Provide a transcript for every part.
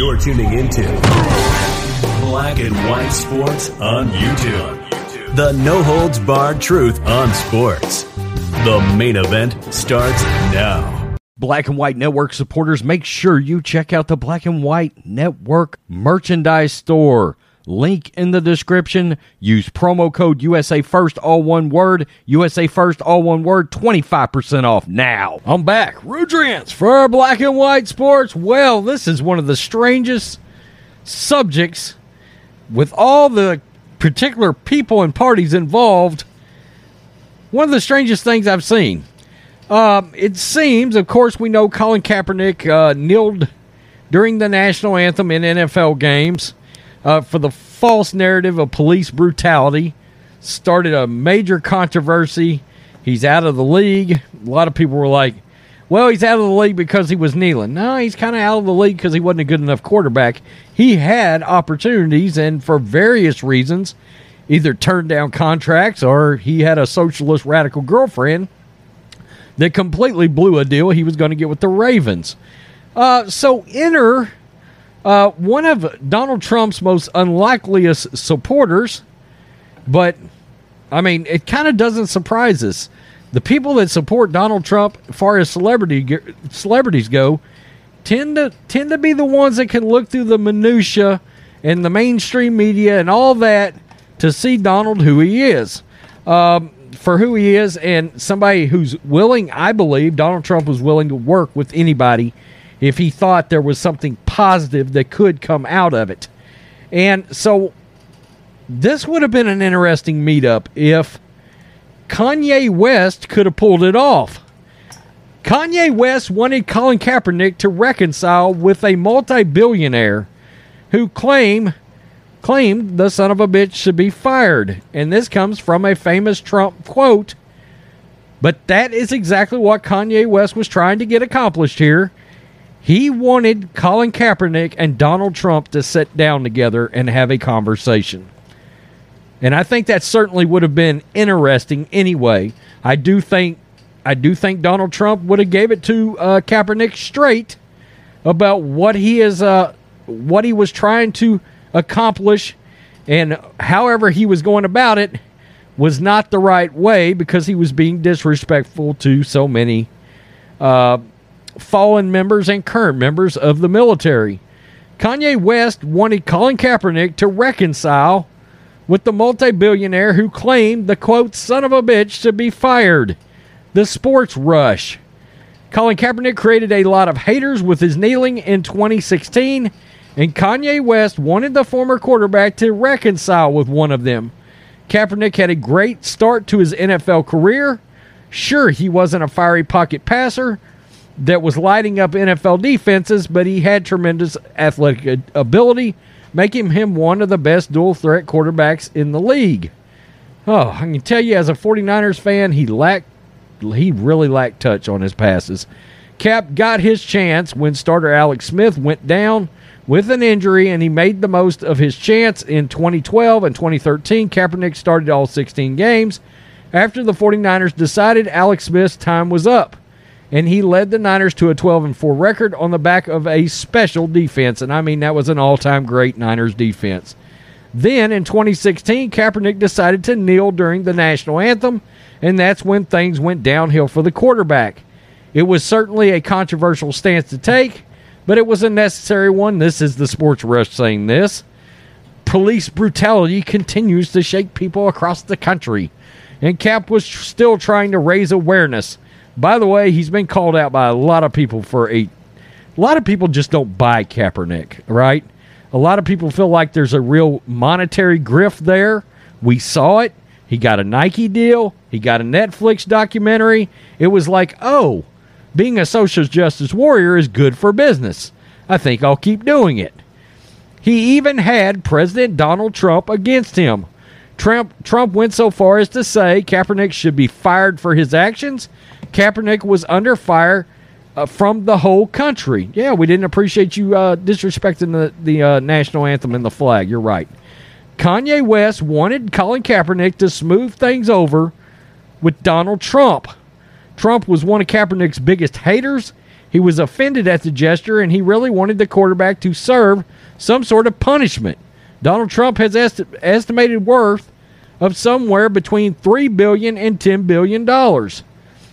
You're tuning into Black and White Sports on YouTube. The no holds barred truth on sports. The main event starts now. Black and White Network supporters, make sure you check out the Black and White Network merchandise store. Link in the description. Use promo code USA First, all one word. USA First, all one word. 25% off now. I'm back. Rudrance for Black and White Sports. Well, this is one of the strangest subjects with all the particular people and parties involved. One of the strangest things I've seen. Um, it seems, of course, we know Colin Kaepernick uh, kneeled during the national anthem in NFL games uh, for the false narrative of police brutality. Started a major controversy. He's out of the league. A lot of people were like, well, he's out of the league because he was kneeling. No, he's kind of out of the league because he wasn't a good enough quarterback. He had opportunities, and for various reasons, either turned down contracts or he had a socialist radical girlfriend that completely blew a deal he was going to get with the Ravens. Uh, so enter uh, one of Donald Trump's most unlikeliest supporters, but I mean, it kind of doesn't surprise us. The people that support Donald Trump, as far as celebrity celebrities go, tend to tend to be the ones that can look through the minutia and the mainstream media and all that to see Donald who he is. Um, for who he is and somebody who's willing, I believe Donald Trump was willing to work with anybody if he thought there was something positive that could come out of it. And so this would have been an interesting meetup if Kanye West could have pulled it off. Kanye West wanted Colin Kaepernick to reconcile with a multi-billionaire who claim claimed the son of a bitch should be fired. And this comes from a famous Trump quote. But that is exactly what Kanye West was trying to get accomplished here. He wanted Colin Kaepernick and Donald Trump to sit down together and have a conversation. And I think that certainly would have been interesting anyway. I do think I do think Donald Trump would have gave it to uh, Kaepernick straight about what he is uh, what he was trying to accomplish and however he was going about it was not the right way because he was being disrespectful to so many uh, fallen members and current members of the military. Kanye West wanted Colin Kaepernick to reconcile with the multi-billionaire who claimed the quote son of a bitch to be fired. The sports rush. Colin Kaepernick created a lot of haters with his kneeling in 2016 and Kanye West wanted the former quarterback to reconcile with one of them. Kaepernick had a great start to his NFL career. Sure, he wasn't a fiery pocket passer that was lighting up NFL defenses, but he had tremendous athletic ability, making him one of the best dual threat quarterbacks in the league. Oh, I can tell you as a 49ers fan, he lacked he really lacked touch on his passes. Cap got his chance when starter Alex Smith went down with an injury, and he made the most of his chance in 2012 and 2013. Kaepernick started all 16 games. After the 49ers decided Alex Smith's time was up, and he led the Niners to a 12 and 4 record on the back of a special defense. And I mean, that was an all time great Niners defense. Then in 2016, Kaepernick decided to kneel during the national anthem, and that's when things went downhill for the quarterback. It was certainly a controversial stance to take, but it was a necessary one. This is the Sports Rush saying this. Police brutality continues to shake people across the country, and Cap was still trying to raise awareness. By the way, he's been called out by a lot of people for a. A lot of people just don't buy Kaepernick, right? A lot of people feel like there's a real monetary grift there. We saw it. He got a Nike deal. He got a Netflix documentary. It was like, oh, being a social justice warrior is good for business. I think I'll keep doing it. He even had President Donald Trump against him. Trump, Trump went so far as to say Kaepernick should be fired for his actions. Kaepernick was under fire uh, from the whole country. Yeah, we didn't appreciate you uh, disrespecting the, the uh, national anthem and the flag. You're right. Kanye West wanted Colin Kaepernick to smooth things over with Donald Trump. Trump was one of Kaepernick's biggest haters. He was offended at the gesture and he really wanted the quarterback to serve some sort of punishment. Donald Trump has esti- estimated worth of somewhere between 3 billion and 10 billion dollars.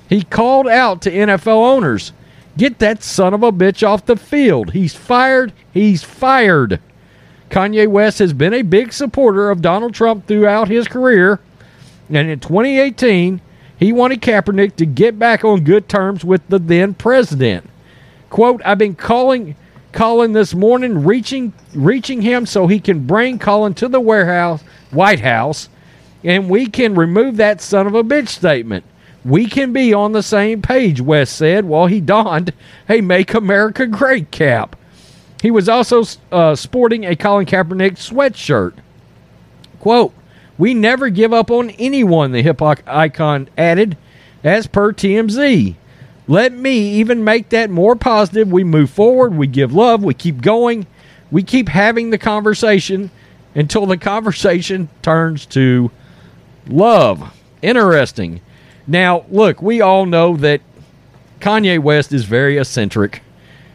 He called out to NFL owners, "Get that son of a bitch off the field. He's fired. He's fired." Kanye West has been a big supporter of Donald Trump throughout his career, and in 2018, he wanted Kaepernick to get back on good terms with the then president. Quote, I've been calling Colin this morning, reaching reaching him so he can bring Colin to the warehouse White House and we can remove that son of a bitch statement. We can be on the same page, West said while he donned a Make America Great cap. He was also uh, sporting a Colin Kaepernick sweatshirt. Quote, We never give up on anyone, the hip hop icon added, as per TMZ. Let me even make that more positive. We move forward, we give love, we keep going, we keep having the conversation until the conversation turns to love. Interesting. Now, look, we all know that Kanye West is very eccentric.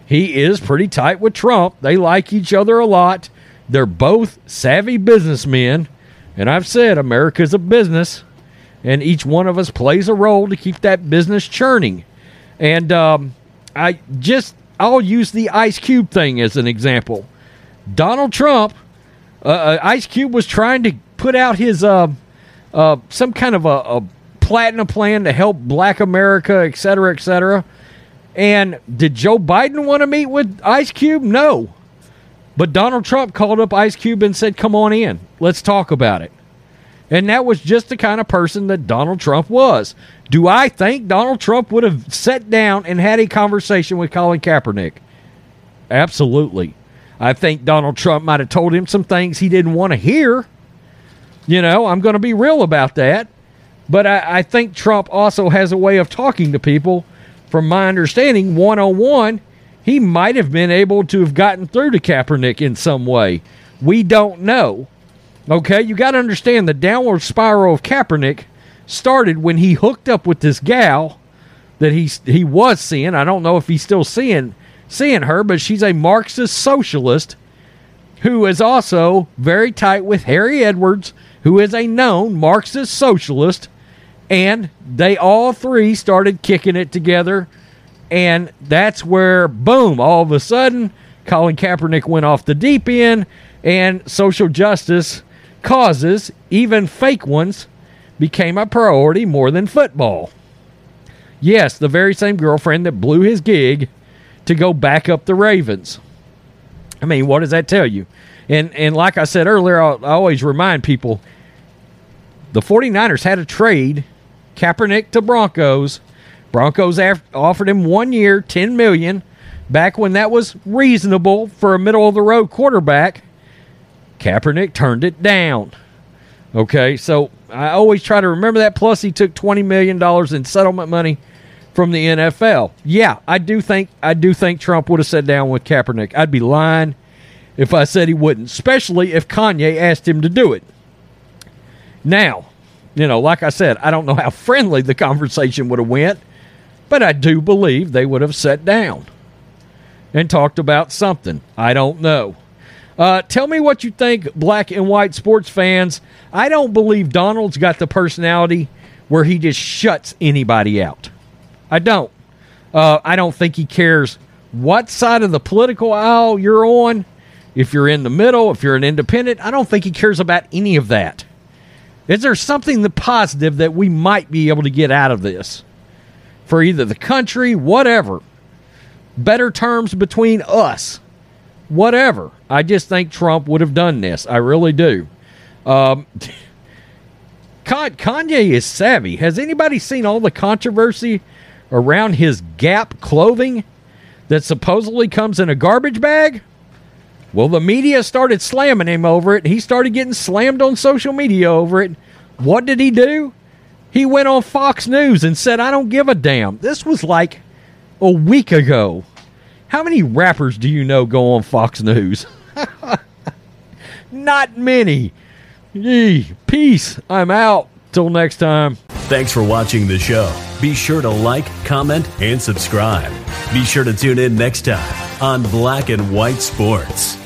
He is pretty tight with Trump. They like each other a lot. They're both savvy businessmen. And I've said America's a business, and each one of us plays a role to keep that business churning. And um, I just, I'll use the Ice Cube thing as an example. Donald Trump, uh, uh Ice Cube was trying to put out his uh, uh, some kind of a, a platinum plan to help black America, et cetera, et cetera. And did Joe Biden want to meet with Ice Cube? No. But Donald Trump called up Ice Cube and said, Come on in. Let's talk about it. And that was just the kind of person that Donald Trump was. Do I think Donald Trump would have sat down and had a conversation with Colin Kaepernick? Absolutely. I think Donald Trump might have told him some things he didn't want to hear. You know, I'm going to be real about that. But I, I think Trump also has a way of talking to people. From my understanding, one on one, he might have been able to have gotten through to Kaepernick in some way. We don't know. Okay, you got to understand the downward spiral of Kaepernick started when he hooked up with this gal that he he was seeing. I don't know if he's still seeing seeing her, but she's a Marxist socialist who is also very tight with Harry Edwards, who is a known Marxist socialist and they all three started kicking it together. And that's where, boom, all of a sudden, Colin Kaepernick went off the deep end, and social justice causes, even fake ones, became a priority more than football. Yes, the very same girlfriend that blew his gig to go back up the Ravens. I mean, what does that tell you? And and like I said earlier, I, I always remind people the 49ers had a trade Kaepernick to Broncos. Broncos af- offered him one year, ten million, back when that was reasonable for a middle of the road quarterback. Kaepernick turned it down. Okay, so I always try to remember that. Plus, he took twenty million dollars in settlement money from the NFL. Yeah, I do think I do think Trump would have sat down with Kaepernick. I'd be lying if I said he wouldn't, especially if Kanye asked him to do it. Now, you know, like I said, I don't know how friendly the conversation would have went, but I do believe they would have sat down and talked about something. I don't know. Uh, tell me what you think, black and white sports fans. I don't believe Donald's got the personality where he just shuts anybody out. I don't. Uh, I don't think he cares what side of the political aisle you're on. If you're in the middle, if you're an independent, I don't think he cares about any of that. Is there something the positive that we might be able to get out of this for either the country, whatever? Better terms between us, whatever. I just think Trump would have done this. I really do. Um, Kanye is savvy. Has anybody seen all the controversy around his Gap clothing that supposedly comes in a garbage bag? Well, the media started slamming him over it. He started getting slammed on social media over it. What did he do? He went on Fox News and said, I don't give a damn. This was like a week ago. How many rappers do you know go on Fox News? Not many. Yee, peace. I'm out. Till next time. Thanks for watching the show. Be sure to like, comment, and subscribe. Be sure to tune in next time on Black and White Sports.